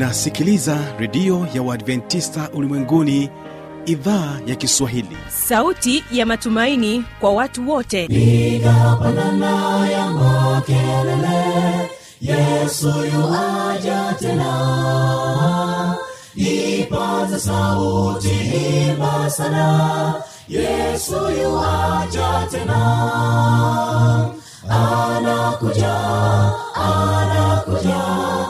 unasikiliza redio ya uadventista ulimwenguni idhaa ya kiswahili. Sauti ya matumaini kwa watu wote. Igapanana ya makelele yesu yuaja tena. Ipaze sauti himba sana yesu yuaja tena. Anakuja anakuja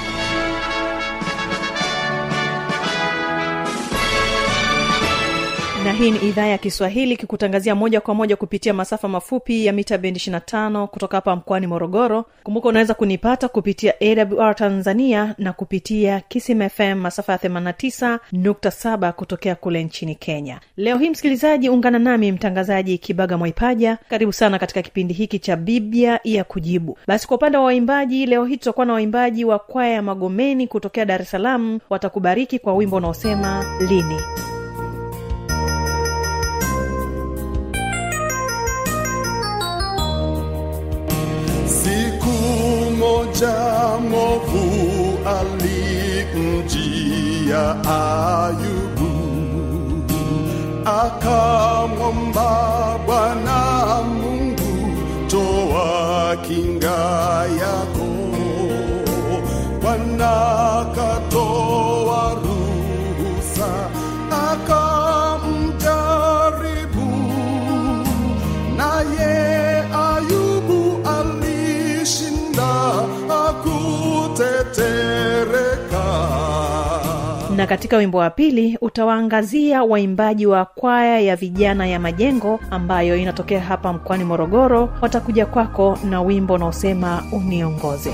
hii ni idhaa ya kiswahili kikutangazia moja kwa moja kupitia masafa mafupi ya mita bendi 25 kutoka hapa mkoani morogoro. Kumbuka unaweza kunipata kupitia awr tanzania na kupitia kisim masafa ya 89.7 kutokea kule nchini kenya. Leo hii msikilizaji ungana nami mtangazaji kibaga mwaipaja. Karibu sana katika kipindi hiki cha biblia ya kujibu. Basi kwa upande wa waimbaji leo hii tutakuwa na waimbaji wa kwaya ya magomeni kutokea dar es salaam. Watakubariki kwa wimbo unaosema lini moja movu alimjia ayubu. Akamwomba bwana mungu toa kinga yako katika wimbo wa pili utawaangazia waimbaji wa kwaya ya vijana ya majengo ambayo inatokea hapa mkoani morogoro. Watakuja kwako na wimbo unaosema uniongoze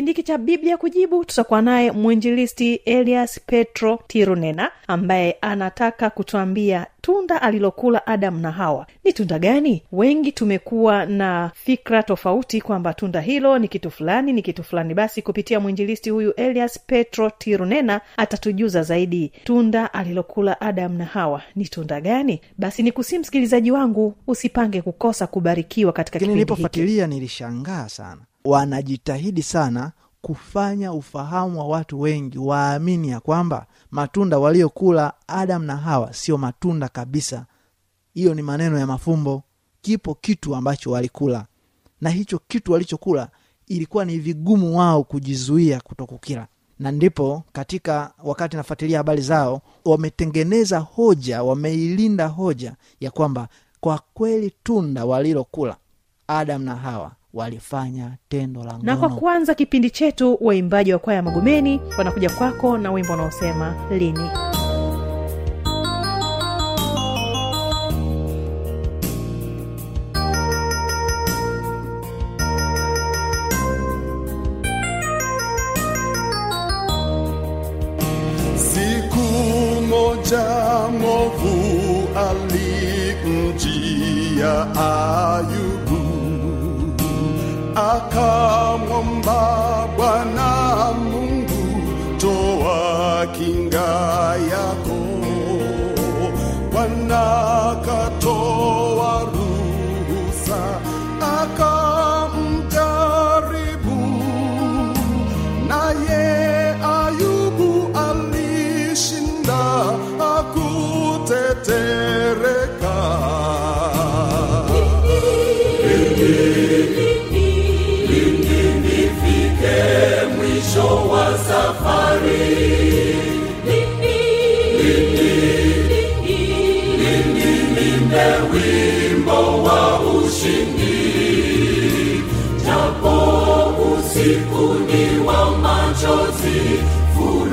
kipindi hiki cha biblia kujibu tutakuwa naye mwinjilisti elias petro tirunena ambaye anataka kutuambia tunda alilokula adamu na hawa. Ni tunda gani? Wengi tumekuwa na fikra tofauti kwamba tunda hilo ni kitu fulani ni kitu fulani. Basi kupitia mwinjilisti huyu elias petro tirunena atatujuza zaidi tunda alilokula adamu na hawa ni tunda gani. Basi ni kusii msikilizaji wangu usipange kukosa kubarikiwa katika kipindi nilipofuatilia nilishangaa sana wanajitahidi sana kufanya ufahamu wa watu wengi waamini ya kwamba matunda waliokula adam na hawa sio matunda kabisa. Hiyo ni maneno ya mafumbo. Kipo kitu ambacho walikula. Na hicho kitu walichokula ilikuwa ni vigumu wao kujizuia kutokukila. Na ndipo katika wakati nafuatilia habari zao wametengeneza hoja wameilinda hoja ya kwamba kwa kweli tunda walilokula adam na hawa walifanya tendo la na kwa ngono. kuanza kipindi chetu waimbaji wa kwaya magomeni wanakuja kwako na wimbo unaosema lini kinga yako.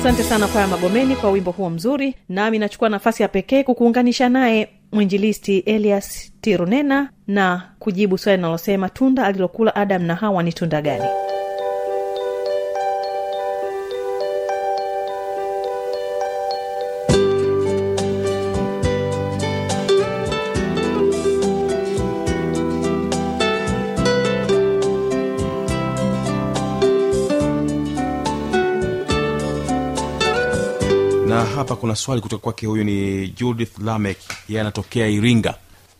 asante sana kwaya magomeni kwa wimbo huo mzuri. Nami nachukua nafasi ya pekee kukuunganisha naye mwinjilisti elias tirunena na kujibu swali linalosema tunda alilokula adamu na hawa ni tunda gani na hapa kuna swali kutoka kwake huyu ni judith lamek yeye anatokea iringa.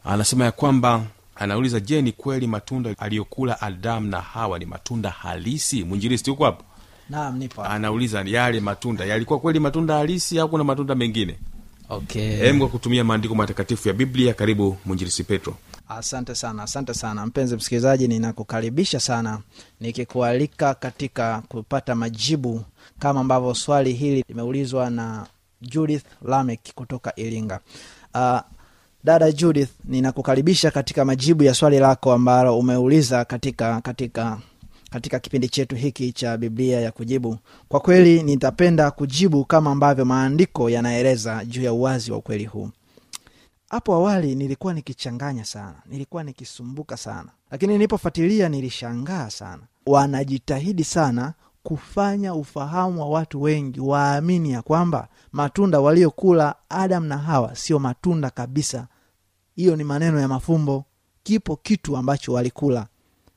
Anasema ya kwamba anauliza je ni kweli matunda aliyokula adamu na hawa ni matunda halisi? Mwinjilisti huko hapo? Naam nipo anauliza yale matunda yalikuwa kweli matunda halisi au kuna matunda mengine? Okay. kwa kutumia maandiko matakatifu ya biblia karibu mwinjilisi petro asante sana asante sana. Mpenzi msikilizaji ninakukaribisha sana nikikualika katika kupata majibu kama ambavyo swali hili limeulizwa na judith lamek kutoka iringa. Uh, dada judith ninakukaribisha katika majibu ya swali lako ambalo umeuliza katika katika katika kipindi chetu hiki cha biblia ya kujibu. Kwa kweli nitapenda kujibu kama ambavyo maandiko yanaeleza juu ya uwazi wa ukweli huu hapo awali nilikuwa nikichanganya sana nilikuwa nikisumbuka sana. Lakini nilipofuatilia nilishangaa sana. Wanajitahidi sana kufanya ufahamu wa watu wengi waamini ya kwamba matunda waliokula adam na hawa sio matunda kabisa. Hiyo ni maneno ya mafumbo. Kipo kitu ambacho walikula.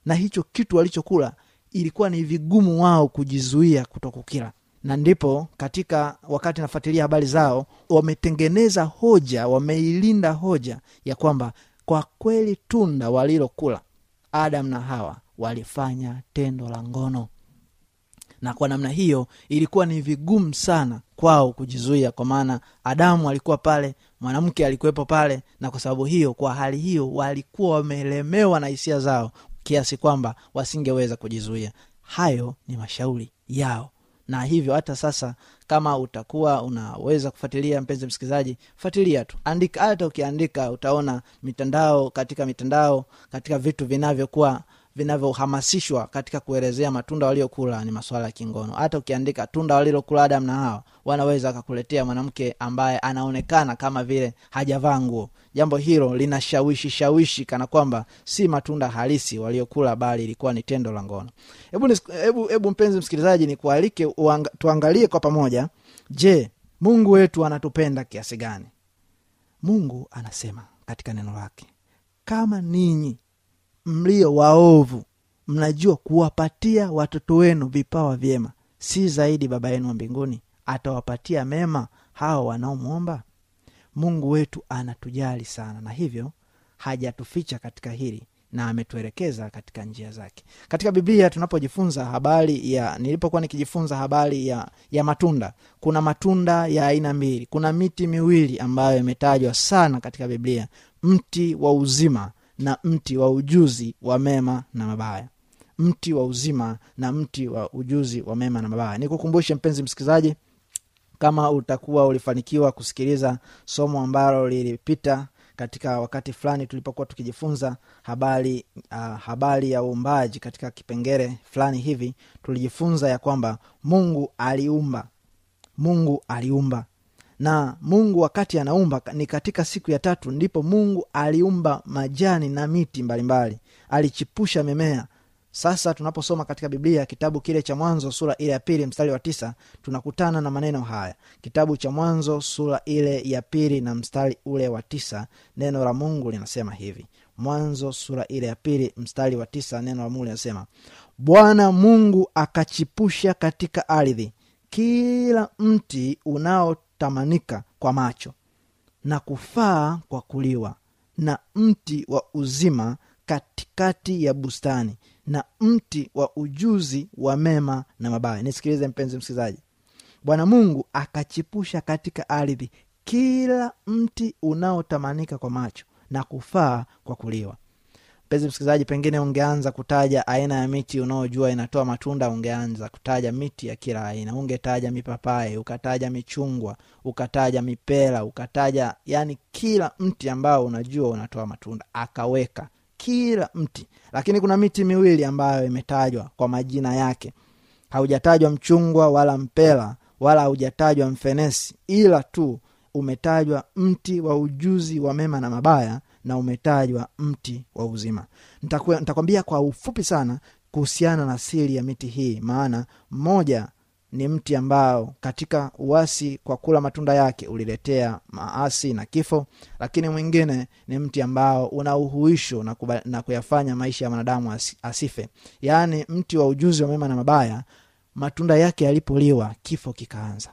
Na hicho kitu walichokula ilikuwa ni vigumu wao kujizuia kutokukila na ndipo katika wakati nafuatilia habari zao wametengeneza hoja wameilinda hoja ya kwamba kwa kweli tunda walilokula Adamu na hawa walifanya tendo la ngono. Na kwa namna hiyo ilikuwa ni vigumu sana kwao kujizuia kwa maana adamu alikuwa pale mwanamke alikuwepo pale na kwa sababu hiyo kwa hali hiyo walikuwa wamelemewa na hisia zao kiasi kwamba wasingeweza kujizuia. Hayo ni mashauri yao na hivyo hata sasa kama utakuwa unaweza kufuatilia mpenzi msikilizaji fuatilia tu. Andika hata ukiandika utaona mitandao katika mitandao katika vitu vinavyokuwa vinavyohamasishwa katika kuelezea matunda waliokula ni masuala ya kingono. Hata ukiandika tunda walilokula Adamu na hawa wanaweza akakuletea mwanamke ambaye anaonekana kama vile hajavaa nguo. Jambo hilo linashawishi shawishi kana kwamba si matunda halisi waliokula bali ilikuwa ni tendo la ngono. Hebu hebu hebu mpenzi msikilizaji nikualike uanga, tuangalie kwa pamoja. Je mungu wetu anatupenda kiasi gani? Mungu anasema katika neno lake kama ninyi mlio waovu. Mnajua kuwapatia watoto wenu vipawa vyema. Si zaidi baba yenu wa mbinguni atawapatia mema hawa wanaomwomba? Mungu wetu anatujali sana na hivyo hajatuficha katika hili na ametuelekeza katika njia zake. Katika biblia tunapojifunza habari ya nilipokuwa nikijifunza habari ya, ya matunda kuna matunda ya aina mbili. Kuna miti miwili ambayo imetajwa sana katika biblia mti wa uzima na mti wa ujuzi wa mema na mabaya. Mti wa uzima na mti wa ujuzi wa mema na mabaya. Nikukumbushe mpenzi msikilizaji kama utakuwa ulifanikiwa kusikiliza somo ambalo lilipita katika wakati fulani tulipokuwa tukijifunza habari uh, habari ya uumbaji katika kipengele fulani hivi tulijifunza ya kwamba mungu aliumba. Mungu aliumba na mungu wakati anaumba ni katika siku ya tatu ndipo mungu aliumba majani na miti mbalimbali alichipusha mimea. Sasa tunaposoma katika biblia kitabu kile cha mwanzo sura ile ya pili mstari wa tisa tunakutana na maneno haya. Kitabu cha mwanzo sura ile ya pili na mstari ule wa tisa neno la mungu linasema hivi. Mwanzo sura ile ya pili mstari wa tisa neno la mungu linasema bwana mungu akachipusha katika ardhi. Kila mti unaotamanika kwa macho na kufaa kwa kuliwa na mti wa uzima katikati ya bustani na mti wa ujuzi wa mema na mabaya. Nisikilize mpenzi msikilizaji. Bwana mungu akachipusha katika ardhi kila mti unaotamanika kwa macho na kufaa kwa kuliwa mpenzi msikilizaji pengine ungeanza kutaja aina ya miti unaojua inatoa matunda ungeanza kutaja miti ya kila aina. Ungetaja mipapai ukataja michungwa ukataja mipera ukataja yani kila mti ambao unajua unatoa matunda akaweka kila mti. Lakini kuna miti miwili ambayo imetajwa kwa majina yake. Haujatajwa mchungwa wala mpela wala haujatajwa mfenesi ila tu umetajwa mti wa ujuzi wa mema na mabaya na umetajwa mti wa uzima. Nitakwambia kwa ufupi sana kuhusiana na siri ya miti hii maana mmoja ni mti ambao katika uasi kwa kula matunda yake uliletea maasi na kifo lakini mwingine ni mti ambao una uhuisho na, na kuyafanya maisha ya mwanadamu asife. Yaani mti wa ujuzi wa mema na mabaya matunda yake yalipoliwa kifo kikaanza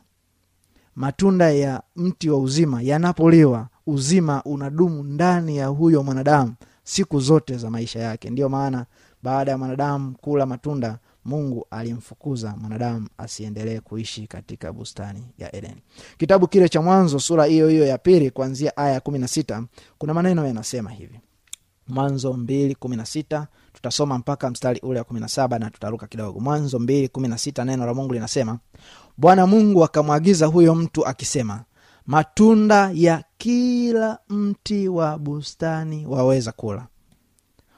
matunda ya mti wa uzima yanapoliwa uzima unadumu ndani ya huyo mwanadamu siku zote za maisha yake. Ndiyo maana baada ya mwanadamu kula matunda mungu alimfukuza mwanadamu asiendelee kuishi katika bustani ya edeni kitabu kile cha mwanzo sura hiyo hiyo ya pili kuanzia aya ya kumi na sita kuna maneno yanasema hivi. Mwanzo mbili kumi na sita tutasoma mpaka mstari ule wa kumi na saba na tutaruka kidogo. Mwanzo mbili kumi na sita neno la mungu linasema bwana mungu akamwagiza huyo mtu akisema matunda ya kila mti wa bustani waweza kula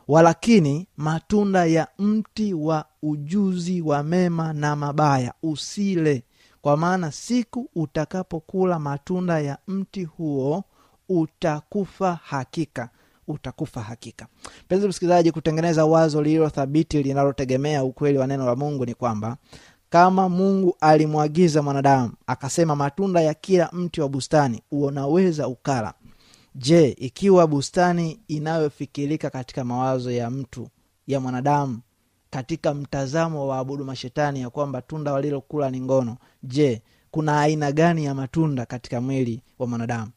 walakini matunda ya mti wa ujuzi wa mema na mabaya usile kwa maana siku utakapokula matunda ya mti huo utakufa hakika utakufa hakika. Mpenzi msikilizaji kutengeneza wazo lililo thabiti linalotegemea ukweli wa neno la mungu ni kwamba kama mungu alimwagiza mwanadamu akasema matunda ya kila mti wa bustani unaweza ukala. Je ikiwa bustani inayofikirika katika mawazo ya mtu ya mwanadamu katika mtazamo wa abudu mashetani ya kwamba tunda walilokula ni ngono je kuna aina gani ya matunda katika mwili wa mwanadamu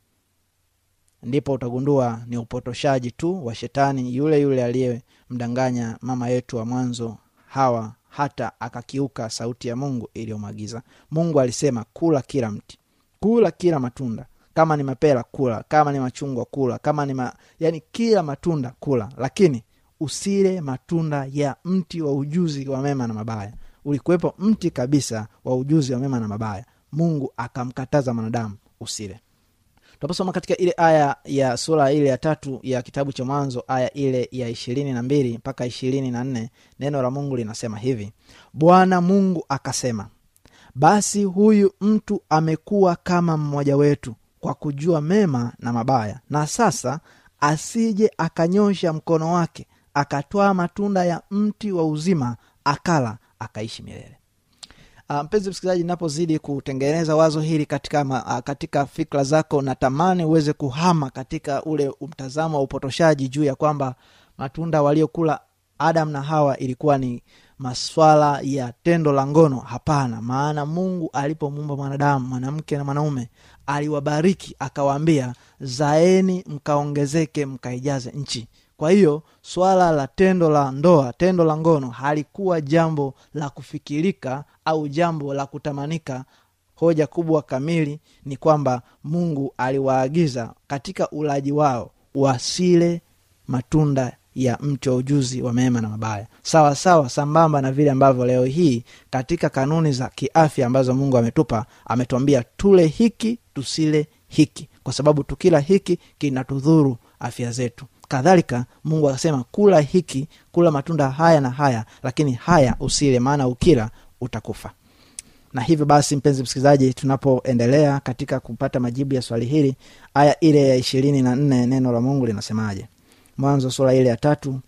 ndipo utagundua ni upotoshaji tu wa shetani yule yule aliyemdanganya mama yetu wa mwanzo hawa hata akakiuka sauti ya mungu iliyomwagiza. Mungu alisema kula kila mti kula kila matunda. Kama ni mapera kula. Kama ni machungwa kula. Kama ni ma... yani kila matunda kula. Lakini usile matunda ya mti wa ujuzi wa mema na mabaya. Ulikuwepo mti kabisa wa ujuzi wa mema na mabaya. Mungu akamkataza mwanadamu usile tunaposoma katika ile aya ya sura ile ya tatu ya kitabu cha mwanzo aya ile ya ishirini na mbili mpaka ishirini na nne neno la mungu linasema hivi. Bwana mungu akasema basi huyu mtu amekuwa kama mmoja wetu kwa kujua mema na mabaya na sasa asije akanyosha mkono wake akatwaa matunda ya mti wa uzima akala akaishi milele mpenzi msikilizaji napozidi kutengeneza wazo hili katika, ma, uh, katika fikra zako natamani uweze kuhama katika ule mtazamo wa upotoshaji juu ya kwamba matunda waliokula adam na hawa ilikuwa ni maswala ya tendo la ngono. Hapana maana mungu alipomuumba mwanadamu mwanamke na mwanaume aliwabariki akawaambia zaeni mkaongezeke mkaijaze nchi kwa hiyo swala la tendo la ndoa tendo la ngono halikuwa jambo la kufikirika au jambo la kutamanika. Hoja kubwa kamili ni kwamba mungu aliwaagiza katika ulaji wao wasile matunda ya mti wa ujuzi wa mema na mabaya. Sawa sawa sambamba na vile ambavyo leo hii katika kanuni za kiafya ambazo mungu ametupa ametuambia tule hiki tusile hiki. Kwa sababu tukila hiki kinatudhuru afya zetu kadhalika mungu akasema kula hiki kula matunda haya na haya lakini haya usile maana ukila utakufa. Na hivyo basi mpenzi msikilizaji tunapoendelea katika kupata majibu ya swali hili aya ile ya ishirini na nne neno la mungu linasemaje? Mwanzo sura ile ya tatu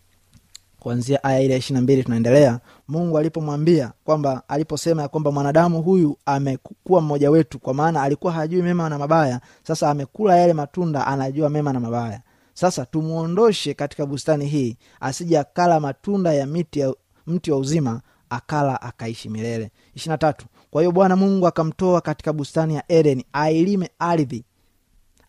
kuanzia aya ile ya ishirina mbili tunaendelea. Mungu alipomwambia kwamba aliposema ya kwamba mwanadamu huyu amekuwa mmoja wetu kwa maana alikuwa hajui mema na mabaya sasa amekula yale matunda anajua mema na mabaya sasa tumwondoshe katika bustani hii asije akala matunda ya miti ya mti wa uzima akala akaishi milele. Tatu. Kwa hiyo bwana mungu akamtoa katika bustani ya edeni ailime ardhi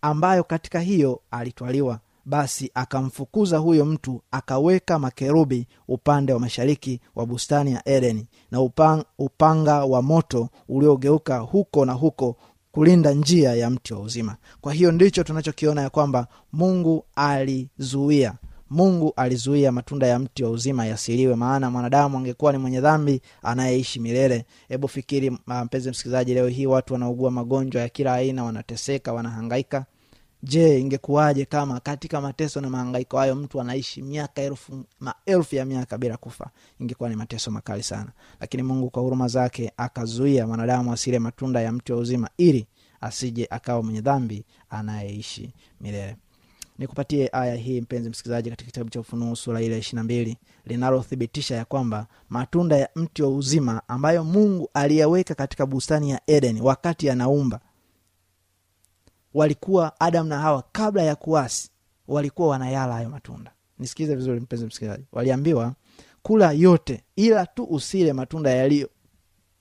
ambayo katika hiyo alitwaliwa. Basi akamfukuza huyo mtu akaweka makerubi upande wa mashariki wa bustani ya edeni na upanga wa moto uliogeuka huko na huko kulinda njia ya mti wa uzima. Kwa hiyo ndicho tunachokiona ya kwamba mungu alizuia. Mungu alizuia matunda ya mti wa uzima yasiliwe maana mwanadamu angekuwa ni mwenye dhambi anayeishi milele. Hebu fikiri mpenzi msikilizaji leo hii watu wanaugua magonjwa ya kila aina wanateseka wanahangaika je ingekuwaje kama katika mateso na mahangaiko hayo mtu anaishi miaka elfu maelfu ya miaka bila kufa? Ingekuwa ni mateso makali sana. Lakini mungu kwa huruma zake akazuia mwanadamu asile matunda ya mti wa uzima ili asije akawa mwenye dhambi anayeishi milele. Nikupatie aya hii mpenzi msikilizaji katika kitabu cha ufunuo sura ile ishiri na mbili linalothibitisha ya kwamba matunda ya mti wa uzima ambayo mungu aliyaweka katika bustani ya Edeni wakati anaumba walikuwa adam na hawa kabla ya kuasi walikuwa wanayala hayo matunda. Nisikize vizuri mpenzi msikilizaji. Waliambiwa kula yote ila tu usile matunda yaliyo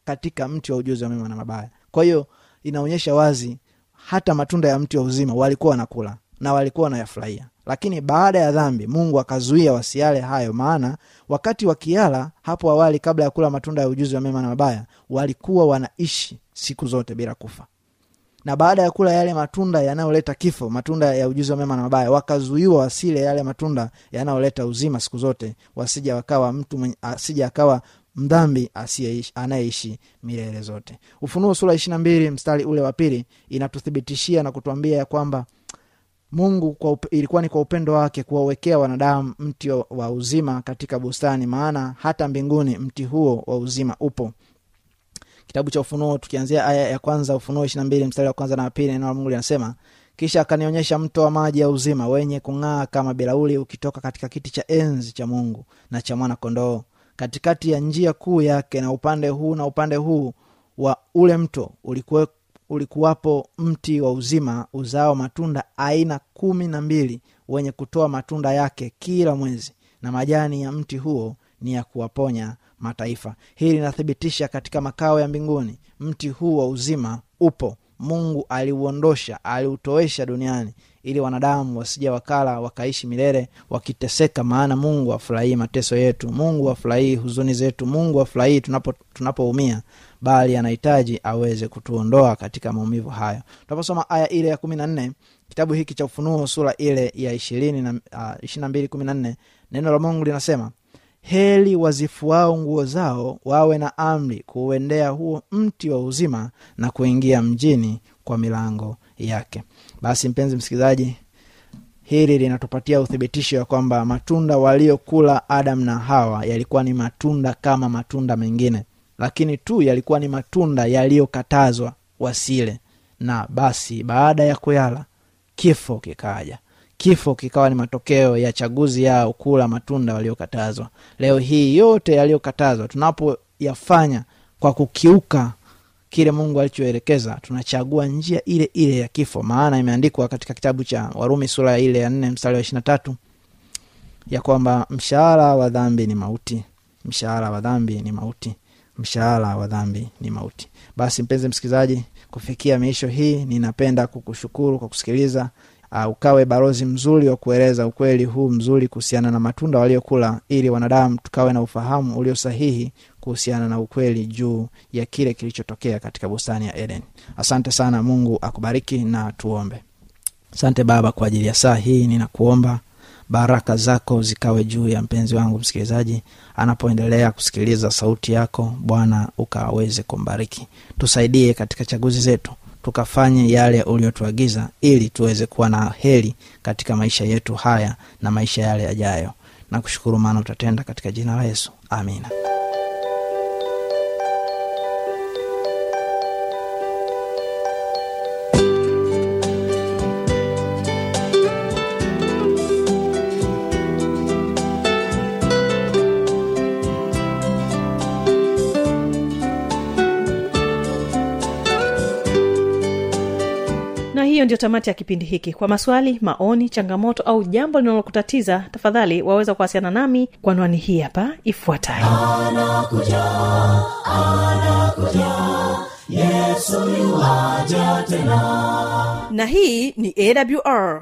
katika mti wa ujuzi wa mema na mabaya. Kwa hiyo inaonyesha wazi hata matunda ya mti wa uzima walikuwa wanakula na walikuwa wanayafurahia. Lakini baada ya dhambi mungu akazuia wasiale hayo maana wakati wakiala hapo awali kabla ya kula matunda ya ujuzi wa mema na mabaya walikuwa wanaishi siku zote bila kufa na baada ya kula yale matunda yanayoleta kifo matunda ya ujuzi wa mema na mabaya wakazuiwa wasile yale matunda yanayoleta uzima siku zote wasija wakawa mtu asija akawa mdhambi anayeishi milele zote. Ufunuo sura ishiri na mbili mstari ule wa pili inatuthibitishia na kutuambia ya kwamba mungu kwa up, ilikuwa ni kwa upendo wake kuwawekea wanadamu mti wa uzima katika bustani maana hata mbinguni mti huo wa uzima upo kitabu cha ufunuo tukianzia aya ya kwanza ufunuo ishiri mbili mstari wa kwanza na wapili neno la mungu linasema kisha akanionyesha mto wa maji ya uzima wenye kung'aa kama bilauli ukitoka katika kiti cha enzi cha mungu na cha mwana kondoo katikati ya njia kuu yake na upande huu na upande huu wa ule mto ulikuwe, ulikuwapo mti wa uzima uzao matunda aina kumi na mbili wenye kutoa matunda yake kila mwezi na majani ya mti huo ni ya kuwaponya mataifa. Hili linathibitisha katika makao ya mbinguni mti huu wa uzima upo. Mungu aliuondosha aliutoesha duniani ili wanadamu wasija wakala wakaishi milele wakiteseka maana mungu afurahii mateso yetu. Mungu afurahii huzuni zetu. Mungu afurahii tunapo tunapoumia bali anahitaji aweze kutuondoa katika maumivu hayo. Tunaposoma aya ile ya kumi na nne kitabu hiki cha ufunuo sura ile ya ishirini na uh, na mbili kumi na nne neno la mungu linasema heli wazifuao nguo zao wawe na amri kuuendea huo mti wa uzima na kuingia mjini kwa milango yake. Basi mpenzi msikilizaji hili linatupatia uthibitisho ya kwamba matunda waliokula Adamu na hawa yalikuwa ni matunda kama matunda mengine lakini tu yalikuwa ni matunda yaliyokatazwa wasile. Na basi baada ya kuyala kifo kikaja kifo kikawa ni matokeo ya chaguzi yao kula matunda waliokatazwa. Leo hii yote yaliyokatazwa tunapoyafanya kwa kukiuka kile mungu alichoelekeza tunachagua njia ile ile ya kifo. Maana imeandikwa katika kitabu cha warumi sura ile ya nne mstari wa ishiri na tatu ya kwamba mshahara wa dhambi ni mauti. Mshahara wa dhambi ni mauti. Mshahara wa dhambi ni mauti. Basi mpenzi msikilizaji kufikia miisho hii ninapenda kukushukuru kwa kusikiliza uh, ukawe barozi mzuri wa kueleza ukweli huu mzuri kuhusiana na matunda waliokula ili wanadamu tukawe na ufahamu ulio sahihi kuhusiana na ukweli juu ya kile kilichotokea katika bustani ya eden. Asante sana mungu akubariki na tuombe. Asante baba kwa ajili ya saa hii ninakuomba baraka zako zikawe juu ya mpenzi wangu msikilizaji. Anapoendelea kusikiliza sauti yako bwana ukaweze kumbariki. Tusaidie katika chaguzi zetu tukafanye yale uliotuagiza ili tuweze kuwa na heri katika maisha yetu haya na maisha yale yajayo. Na kushukuru maana utatenda katika jina la yesu. Amina hiyo ndio tamati ya kipindi hiki. Kwa maswali maoni changamoto au jambo linalokutatiza tafadhali waweza kuwasiliana nami kwa anwani hii hapa ifuatayo. Na hii ni awr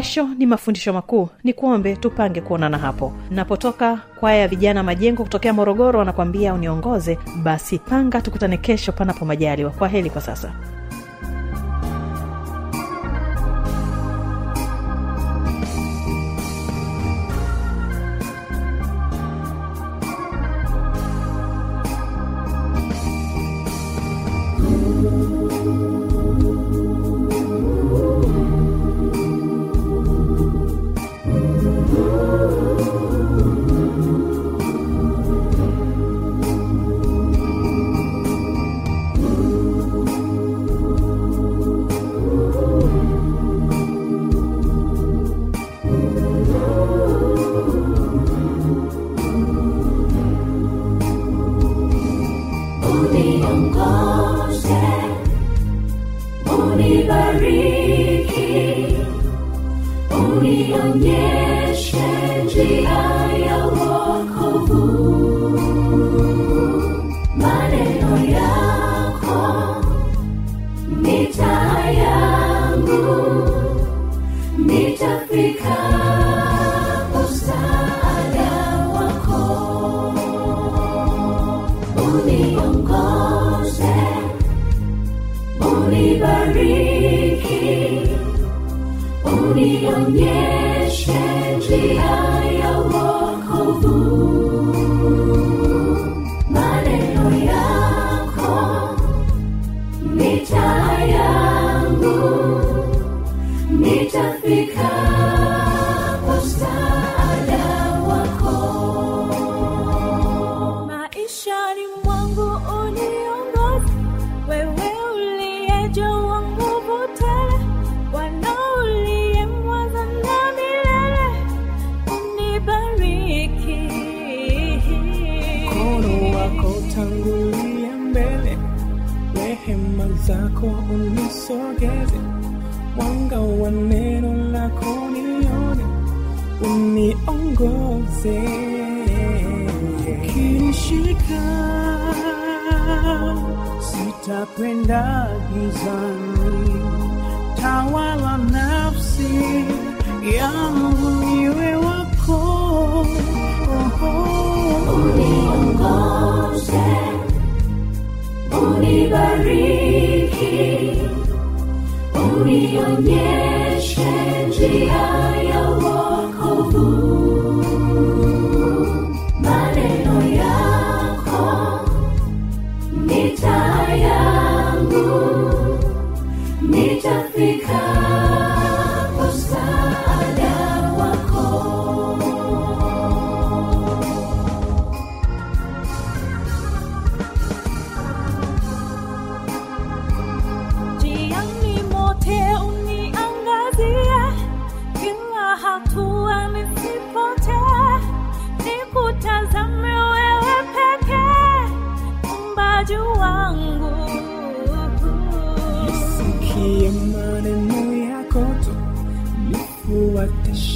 kesho ni mafundisho makuu. Ni kuombe tupange kuonana hapo. Napotoka kwaya ya vijana majengo kutokea morogoro wanakwambia uniongoze basi panga tukutane kesho panapo majaliwa. Kwa heli kwa sasa unionyeshe njia ya wokovu. Maneno yako ni taa yangu. Nitafika 속에서 왕과 원의 놀라고 여는 운이 온 곳에 긴 시간 스탑된 다기선 타와라 납시 영웅이 외웠고 운이 온 곳에 운이 바리기 niwe wako oh, oh. uniongoze unibariki unionyeshe njia ya wokovu maneno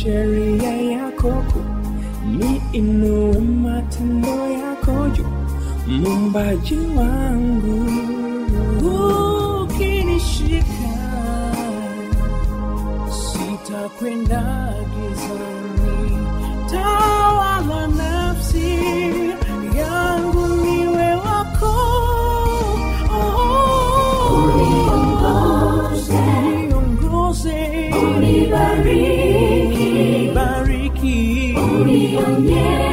sheria yako kuu, niinue matendo yako juu, mumbaji wangu. Ukinishika sitakwenda gizani, tawala nafsi yangu niwe wako. Oh, uniongoze niongoze, unibariki unionyeshe